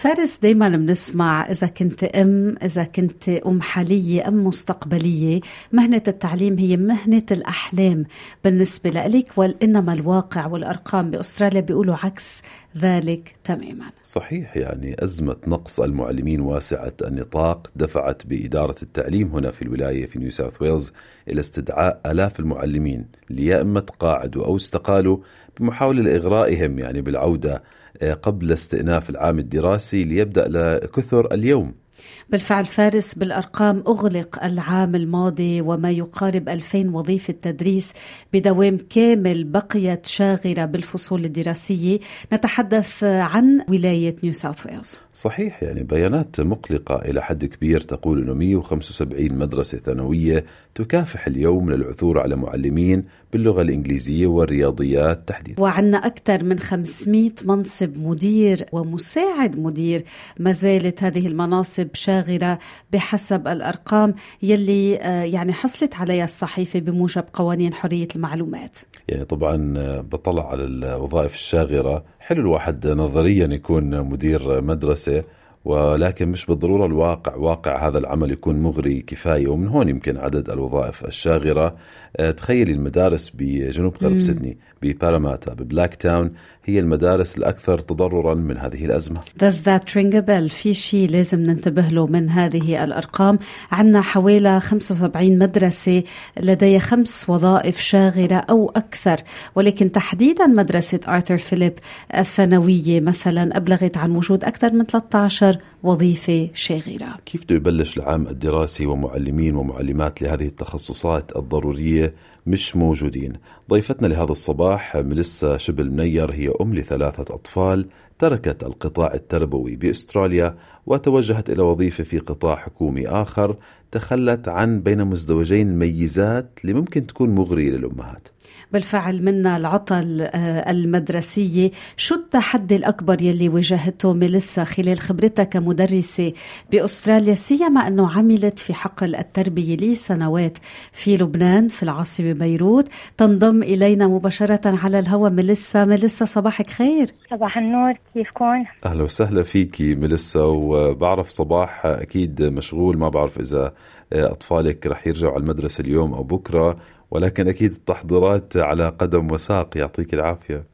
فارس دايما بنسمع إذا كنت أم إذا كنت أم حالية أم مستقبلية. مهنة التعليم هي مهنة الأحلام بالنسبة لك وإنما الواقع والأرقام بأستراليا بيقولوا عكس ذلك تماما. صحيح يعني أزمة نقص المعلمين واسعة النطاق دفعت بإدارة التعليم هنا في الولاية في نيو ساوث ويلز إلى استدعاء آلاف المعلمين اللي يا إما تقاعدوا أو استقالوا بمحاولة لإغرائهم يعني بالعودة قبل استئناف العام الدراسي ليبدأ لكثر اليوم. بالفعل فارس بالأرقام أغلق العام الماضي وما يقارب 2000 وظيفة تدريس بدوام كامل بقيت شاغرة بالفصول الدراسية. نتحدث عن ولاية نيو ساوث ويلز. صحيح يعني بيانات مقلقة إلى حد كبير تقول أنه 175 مدرسة ثانوية تكافح اليوم للعثور على معلمين باللغة الإنجليزية والرياضيات تحديدا. وعندنا أكثر من 500 منصب مدير ومساعد مدير. ما زالت هذه المناصب شاغرة بحسب الأرقام يلي آه، يعني حصلت عليها الصحيفة بموجب قوانين حرية المعلومات. يعني طبعا آه، بطلع على الوظائف الشاغرة. حلو الواحد نظريا يكون مدير مدرسة. ولكن مش بالضرورة الواقع واقع هذا العمل يكون مغري كفاية. ومن هون يمكن عدد الوظائف الشاغرة. آه، تخيلي المدارس بجنوب غرب سيدني بباراماتا ببلاك تاون هي المدارس الأكثر تضررا من هذه الأزمة. Does that ring a bell؟ في شيء لازم ننتبه له من هذه الأرقام. عندنا حوالي 75 مدرسة لديها خمس وظائف شاغرة أو أكثر. ولكن تحديدا مدرسة آرثر فيليب الثانوية مثلا أبلغت عن وجود أكثر من 13 وظيفة شاغرة. كيف بده يبلش العام الدراسي ومعلمين ومعلمات لهذه التخصصات الضرورية مش موجودين؟ ضيفتنا لهذا الصباح ملسا شبل منير هي أم لثلاثة أطفال تركت القطاع التربوي بأستراليا وتوجهت إلى وظيفة في قطاع حكومي آخر تخلت عن بين مزدوجين الميزات اللي ممكن تكون مغرية للأمهات. بالفعل منا العطل آه، المدرسية. شو التحدي الأكبر يلي واجهته ميليسا خلال خبرتها كمدرسة بأستراليا؟ سيما أنه عملت في حقل التربية لسنوات في لبنان في العاصمة بيروت. تنضم إلينا مباشرة على الهواء ميليسا. ميليسا صباحك خير. صباح النور. كيفكم؟ أهلا وسهلا فيكي ميليسا وبعرف صباح أكيد مشغول ما بعرف إذا أطفالك رح يرجعوا على المدرسة اليوم أو بكرة ولكن أكيد التحضيرات على قدم وساق يعطيك العافية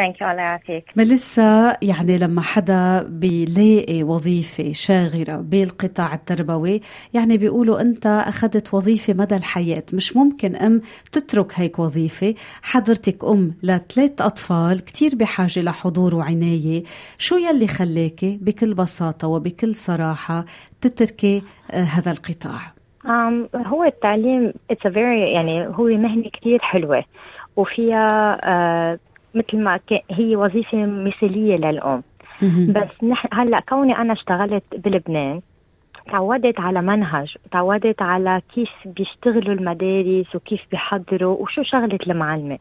thank you الله يعافيك ملسا يعني لما حدا بيلاقي وظيفة شاغرة بالقطاع التربوي يعني بيقولوا أنت أخذت وظيفة مدى الحياة. مش ممكن أم تترك هيك وظيفة. حضرتك أم لثلاث أطفال كتير بحاجة لحضور وعناية. شو يلي خليكي بكل بساطة وبكل صراحة تتركي آه، هذا القطاع؟ Um, هو التعليم it's a very يعني هو مهنة كتير حلوة. وفيها uh, مثل ما هي وظيفة مثالية للأم. بس نحن هلأ كوني أنا اشتغلت بلبنان تعودت على منهج تعودت على كيف بيشتغلوا المدارس وكيف بيحضروا وشو شغلة المعلمة.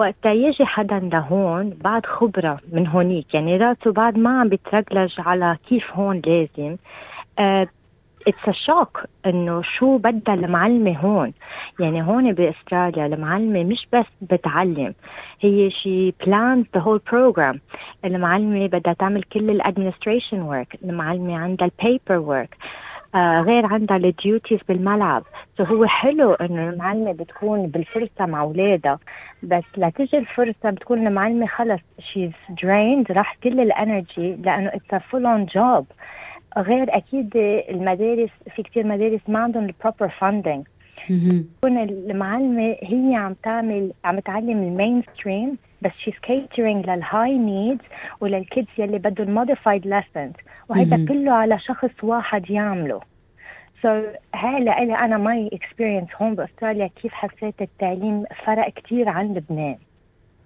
وقت يجي حدا لهون بعد خبرة من هونيك يعني راسه بعد ما عم بيترجلج على كيف هون لازم آه it's shock إنه شو بدها المعلمة هون. يعني هون بأستراليا المعلمة مش بس بتعلم هي she plans the whole program المعلمة بدها تعمل كل ال administration work المعلمة عندها ال paperwork آه غير عندها ال duties بالملعب. so هو حلو إنه المعلمة بتكون بالفرصة مع أولادها بس لتجي الفرصة بتكون المعلمة خلص she's drained راح كل ال energy لأنه it's full on job غير أكيد المدارس في كثير مدارس ما عندهم ال proper funding تكون المعلمة هي عم تعمل عم تعلم ال mainstream بس she's catering لل high needs ولل kids يلي بدهم modified lessons وهذا كله على شخص واحد يعمله. so, لإلي أنا my experience هون بأستراليا كيف حسيت التعليم فرق كتير عن لبنان.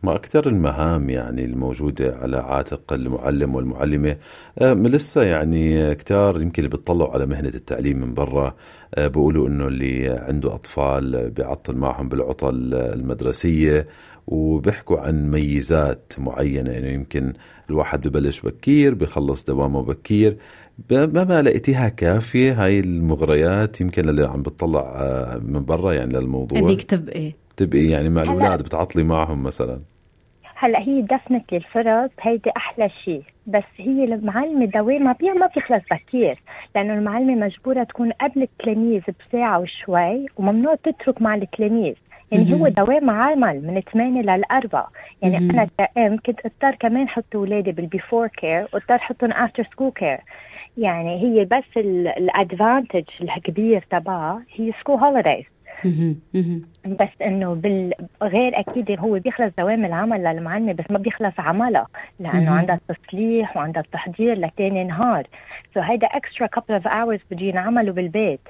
ما أكثر المهام يعني الموجودة على عاتق المعلم والمعلمة؟ آه، ملسا يعني كتار يمكن اللي بتطلعوا على مهنة التعليم من برا آه، بيقولوا إنه اللي عنده أطفال بيعطل معهم بالعطل المدرسية وبيحكوا عن ميزات معينة إنه يمكن الواحد ببلش بكير بخلص دوامه بكير. ما لقيتيها كافية هاي المغريات؟ يمكن اللي عم بتطلع آه، من برا يعني للموضوع. انك تبقي تبقي يعني مع الأولاد بتعطلي معهم مثلا. هلا هي دفنت الفرص هيدي أحلى شيء. بس هي المعلمة دوامها بيها ما بيخلص بكير لأنه المعلمة مجبورة تكون قبل التلاميذ بساعة وشوي وممنوع تترك مع التلاميذ. يعني هو دوام عمل من 8 لل 4 يعني أنا كأم كنت أضطر كمان أحط أولادي بال before care وأضطر أحطهم after school care يعني هي بس ال advantage الكبير تبعها هي school holidays بس إنه بالغير أكيد هو بيخلص دوام العمل للمعلمة بس ما بيخلص عملها لأنه عندها التصليح وعندها التحضير لتاني نهار. so هيدا extra couple of hours بده ينعملوا بالبيت.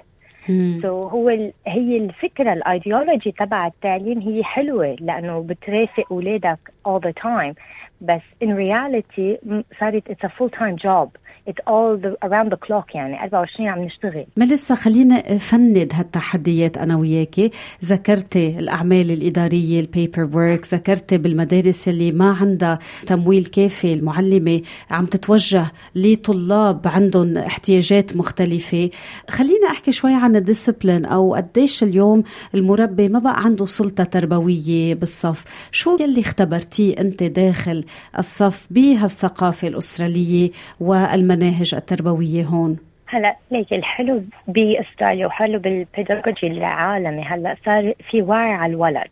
so هو ال... هي الفكرة الايديولوجي تبع التعليم هي حلوة لأنه بترافق أولادك all the time. بس in reality صارت it's a full time job. It's all the, around the clock يعني. 24 عم نشتغل. ملسا خلينا نفند هالتحديات أنا وياكي ذكرتي الأعمال الإدارية ال paperwork ذكرتي بالمدارس اللي ما عندها تمويل كافي. المعلمة عم تتوجه لطلاب عندهم احتياجات مختلفة. خلينا أحكي شوي عن ال discipline أو قديش اليوم المربي ما بقى عنده سلطة تربوية بالصف. شو يلي اختبرتيه أنت داخل الصف بهالثقافة الأسترالية والمدارس؟ المناهج التربوية هون؟ هلا ليك الحلو باستراليا وحلو بال pedagogy العالمي هلا صار في وعي على الولد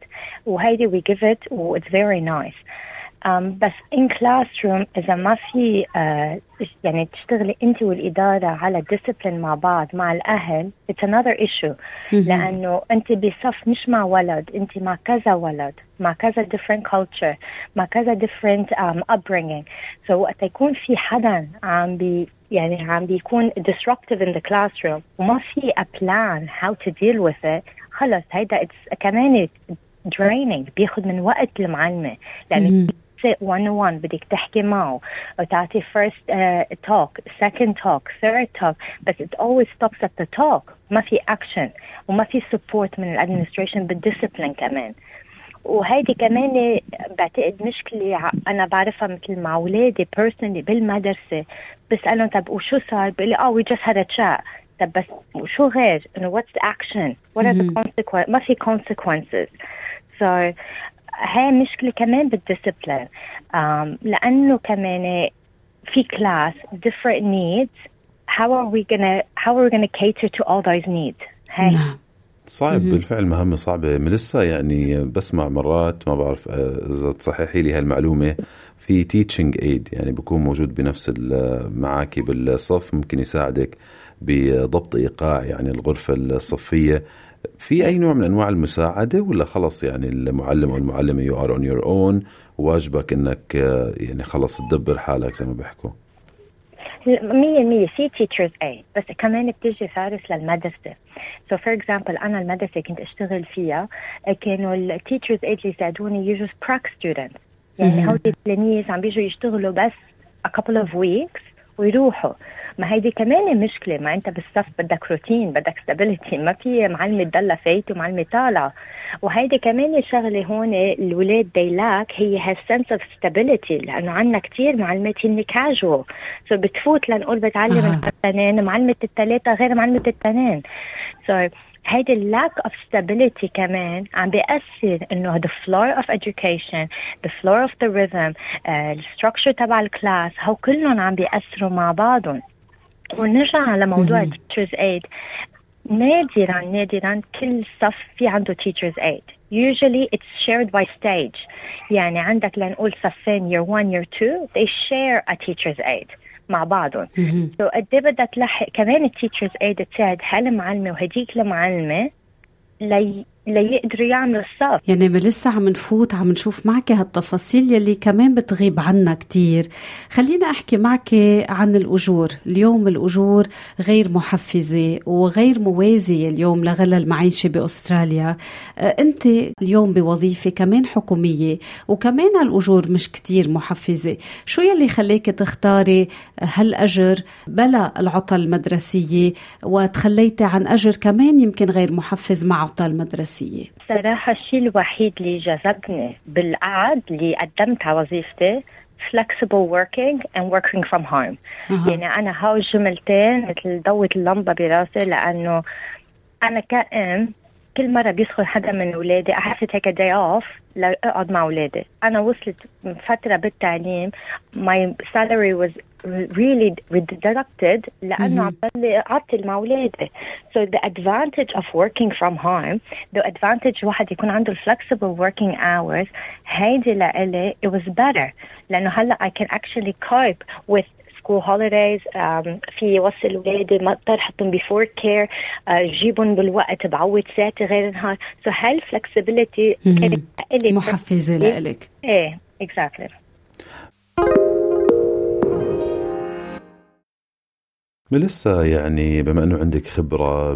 وهيدي we give it و it's very nice بس in classroom إذا ما في uh, يعني تشتغلي انت والإدارة على discipline مع بعض مع الأهل it's another issue لأنه انت بصف مش مع ولد انت مع كذا ولد مع كذا different culture مع كذا different um, upbringing. So وقت يكون في حدا عم بي يعني عم بيكون disruptive in the classroom وما في a plan how to deal with it خلص هيدا كمان draining بياخذ من وقت المعلمة. لأنه sit one on one بدك تحكي معه وتعطي first uh, talk second talk third talk بس it always stops at the talk ما في action وما في support من الادمنستريشن بالدiscipline كمان وهيدي كمان بعتقد مشكلة أنا بعرفها مثل مع أولادي personally بالمدرسة بسألهم طب وشو صار؟ بيقول لي اه we just had a chat طب بس وشو غير؟ إنه what's the action؟ what are the consequences؟ ما في consequences so هاي مشكلة كمان بال discipline um, لأنه كمان في class different needs. How are we gonna how are we gonna cater to all those needs? هاي. نعم. صعب بالفعل مهمة صعبة. ملسا يعني بسمع مرات ما بعرف إذا تصححي لي هالمعلومة في تيتشنج ايد يعني بكون موجود بنفس معك بالصف ممكن يساعدك بضبط إيقاع يعني الغرفة الصفية. في أي نوع من أنواع المساعدة ولا خلص يعني المعلم والمعلمه you are on your own واجبك إنك يعني خلص تدبر حالك زي ما بيحكوا. مية مية في teachers aid بس كمان بتيجي فارس للمدرسة. so for example أنا المدرسة كنت أشتغل فيها كانوا ال teachers aid اللي يساعدوني يجوا prac student يعني هودي التلاميذ عم بيجوا يشتغلوا بس a couple of weeks ويروحوا. ما هيدي كمان مشكله ما انت بالصف بدك روتين بدك stability ما في معلمة تضلها فايته ومعلمة طالعة. وهيدي كمان شغلة هون الولاد they lack هي هال sense of stability لأنه عندنا كثير معلمات هن casual so بتفوت لنقول بتعلم آه. التنين معلمة الثلاثه غير معلمة التنين. so so هيدي ال lack of stability كمان عم بيأثر إنه the floor of education the flow of the rhythm uh, ال structure تبع الكلاس هو كلهم عم بيأثروا مع بعضهم. ونرجع على موضوع teachers aid. نادرا نادرا كل صف في عنده teachers aid. Usually it's shared by stage. يعني عندك لنقول صفين year 1 year 2 they share a teacher's aid مع بعضهم. so قد إيه بدها تلحق كمان ال teachers aid تساعد هالمعلمة وهديك المعلمة لي ليقدروا يعملوا الصف يعني لسه عم نفوت عم نشوف معك هالتفاصيل يلي كمان بتغيب عنا كتير. خلينا أحكي معك عن الأجور. اليوم الأجور غير محفزة وغير موازية اليوم لغلى المعيشة بأستراليا. آه، أنت اليوم بوظيفة كمان حكومية وكمان الأجور مش كتير محفزة. شو يلي خليك تختاري هالأجر بلا العطل المدرسية؟ وتخليتي عن أجر كمان يمكن غير محفز مع العطل المدرسية صراحة الشيء الوحيد اللي جذبني بالقعد اللي قدمت على وظيفتي flexible working and working from home أه. يعني أنا هاو الجملتين مثل ضوت اللمبة براسي لأنه أنا كأم كل مرة بيدخل حدا من أولادي احسيت هيك day off لأقعد مع أولادي. أنا وصلت فترة بالتعليم my salary was really deducted لأنه عم بلي اعطل مع أولادي. so the advantage of working from home the advantage الواحد يكون عنده flexible working hours هيدي لإلي it was better لأنه هلأ I can actually cope with school holidays um, في وصل ولادي ما اضطر أحطهم before care جيبهم بالوقت بعود ساعتي غير النهار. so so هاي ال flexibility كانت محفزة لإلك. إيه exactly ملسا يعني بما أنه عندك خبرة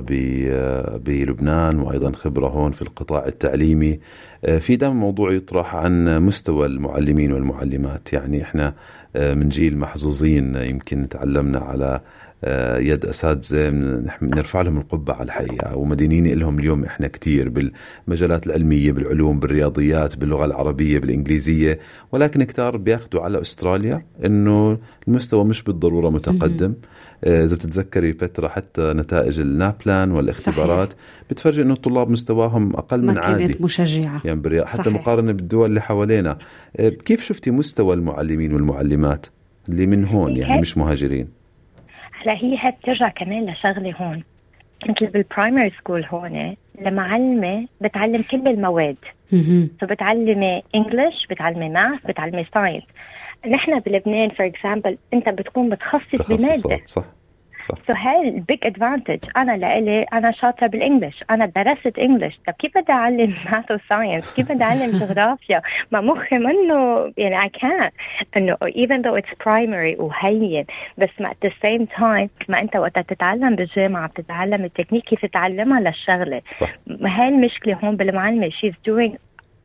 بلبنان وأيضا خبرة هون في القطاع التعليمي آه، في دائما موضوع يطرح عن مستوى المعلمين والمعلمات. يعني إحنا من جيل محظوظين يمكن تعلمنا على آه، يد أساتذة نرفع لهم القبعة الحقيقة ومدينين لهم اليوم إحنا كثير بالمجالات العلمية بالعلوم بالرياضيات باللغة العربية بالإنجليزية ولكن كتار بياخذوا على أستراليا إنه المستوى مش بالضرورة متقدم. آه، إذا بتتذكري فترة حتى نتائج النابلان والاختبارات صحيح. بتفرجي إنه الطلاب مستواهم أقل من عادي كانت مشجعة. يعني حتى صحيح. مقارنة بالدول اللي حوالينا. كيف شفتي مستوى المعلمين والمعلمات اللي من هون يعني مش مهاجرين؟ هلا هي هي بترجع كمان لشغلة هون. مثل بال primary school هون المعلمة بتعلم كل المواد. فبتعلمي English بتعلمي math بتعلمي science نحن بلبنان for example أنت بتكون متخصص بمادة. صح صح so هاي ال big advantage أنا لإلي أنا شاطرة بال English أنا درست English طب كيف بدي أعلم math و science كيف بدي أعلم جغرافيا ما مخي منه يعني I can't. إنه even though it's primary وهين بس ما at the same time ما أنت وقت تتعلم بالجامعة بتتعلم التكنيك كيف تتعلمها للشغلة. صح. هاي المشكلة هون بالمعلمة. She's doing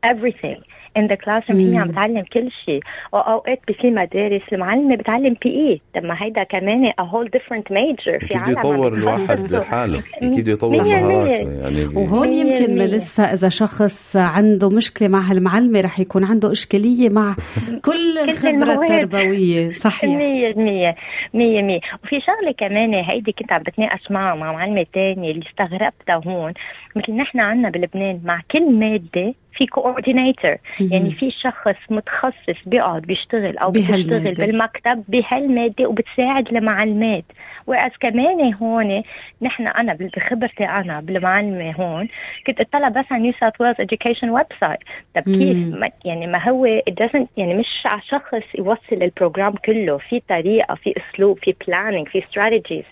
everything. in the class هي عم بتعلم كل شيء. واوقات بصير مدارس المعلمه بتعلم PE طب ما هيدا كمان a whole different major في عالم يطور الواحد حاله أكيد يطور مهاراته يعني وهون يمكن لسه إذا شخص عنده مشكلة مع هالمعلمة رح يكون عنده إشكالية مع كل الخبرة التربوية. صحيح. 100% 100% وفي شغلة كمان هيدي كنت عم بتناقش معها مع معلمة ثانية اللي استغربتها هون. مثل نحن عندنا بلبنان مع كل مادة في coordinator يعني في شخص متخصص بيقعد بيشتغل أو بيشتغل بالمكتب بهالمادة وبتساعد المعلمات وإذ كمان هون نحن أنا بخبرتي أنا بالمعلمة هون كنت أطلع بس على نيو ساوث ويلز education website طب كيف؟ يعني ما هو يعني مش على شخص يوصل ال program كله. في طريقة في أسلوب في planning في strategies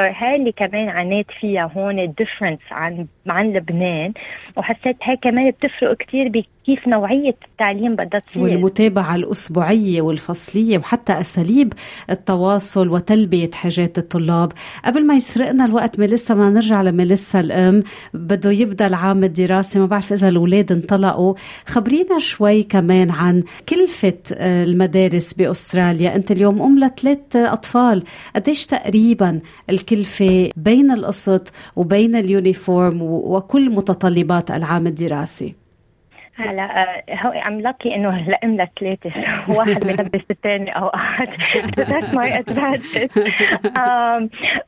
هاي اللي كمان عانيت فيها هون ديفرنس عن عن لبنان وحسيت هاي كمان بتفرق كثير بكيف نوعية التعليم بدها تصير. والمتابعة الأسبوعية والفصلية وحتى أساليب التواصل وتلبية حاجات الطلاب. قبل ما يسرقنا الوقت ميليسا ما نرجع لميليسا الأم. بده يبدأ العام الدراسي. ما بعرف إذا الأولاد انطلقوا. خبرينا شوي كمان عن كلفة آه، المدارس بأستراليا. أنت اليوم أم لثلاث أطفال. قديش تقريبا الكلفة بين القسط وبين ال uniform وكل متطلبات العام الدراسي هلا هو I'm lucky إنه I'm لثلاثه واحد بيلبس الثاني اوقات that's my advantage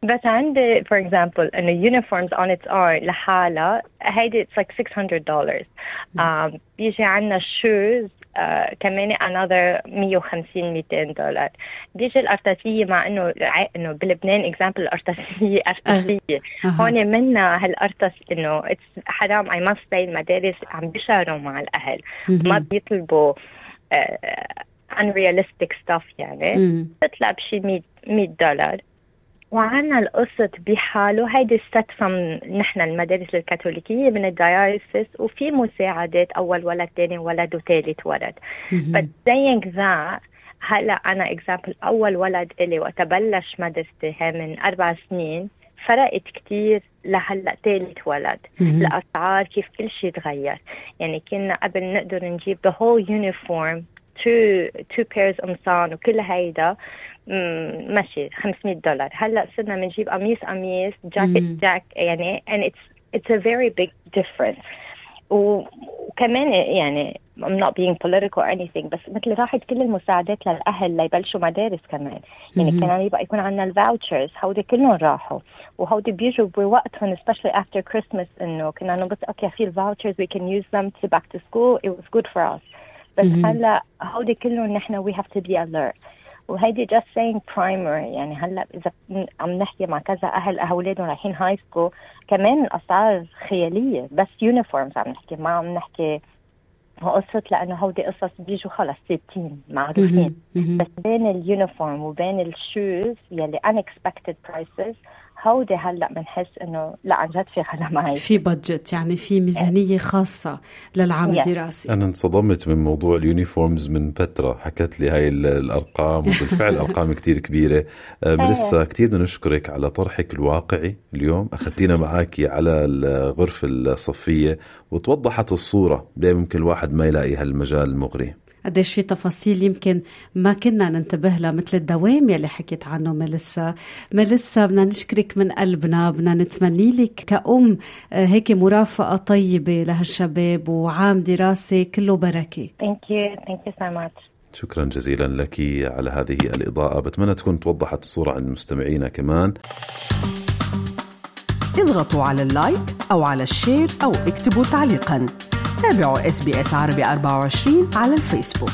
بس عندي for example إنه uniforms on its own لحالها هيدي it's like 600 دولار بيجي عندنا shoes آه كمان another 150 200 دولار. بيجي الارتسيه مع إنه إنه بلبنان اكزامبل الارتسيه ارتسيه أه. هون منا هالارتس إنه حرام. اي ماست المدارس عم بيشاروا مع الأهل. ما بيطلبوا uh, unrealistic stuff يعني. بتطلع بشي 100 100 دولار. وعنا القسط بحاله. هيدي استدفى نحن المدارس الكاثوليكية من الديايسس وفي مساعدات أول ولد ثاني ولد وثالث ولد. but saying that هلا أنا اكزامبل أول ولد إلي وقت بلش مدرستي من أربع سنين فرقت كتير لهلا ثالث ولد. الأسعار كيف كل شيء تغير. يعني كنا قبل نقدر نجيب the whole uniform two two pairs قمصان وكل هيدا. ماشي 500 دولار. هلأ صرنا بنجيب قميص قميص جاكيت جاك يعني and it's it's a very big difference. وكمان يعني I'm not being political or anything بس مثل راحت كل المساعدات للأهل ليبلشوا مدارس كمان. يعني mm-hmm. كان يبقى يكون عندنا ال vouchers هودي كلهم راحوا. وهودي بيجوا بوقتهم especially after Christmas إنه كنا نبص okay في ال vouchers we can use them to back to school. It was good for us. بس mm-hmm. هلأ هودي كلهم نحن we have to be alert. وهيدي just saying primary. يعني هلا إذا عم نحكي مع كذا أهل أولادهم رايحين high school كمان الاسعار خيالية بس uniforms عم نحكي ما عم نحكي قصة لأنه هودي قصص بيجوا خلص ستين معروفين. بس بين ال uniform وبين ال shoes يلي unexpected prices هودي هلأ بنحس إنه لا عن جد في معي في budget يعني في ميزانية خاصة للعام yeah. الدراسي. أنا انصدمت من موضوع ال uniforms من فترة. حكت لي هاي الأرقام وبالفعل أرقام كتير كبيرة. آه، ملسا كتير بدنا نشكرك على طرحك الواقعي اليوم. أخذتينا معك على الغرفة الصفية وتوضحت الصورة ليه ممكن الواحد ما يلاقي هالمجال المغري. قديش في تفاصيل يمكن ما كنا ننتبه لها مثل الدوام يلي حكيت عنه ملسا ملسا بدنا نشكرك من قلبنا بدنا نتمني لك كأم آه، هيك مرافقة طيبة لهالشباب وعام دراسي كله بركة. Thank you. Thank you so much. شكرا جزيلا لك على هذه الإضاءة. بتمنى تكون توضحت الصورة عند مستمعينا كمان. اضغطوا على ال like أو على ال share أو اكتبوا تعليقاً. تابعوا اس بي اس عربي 24 على الفيسبوك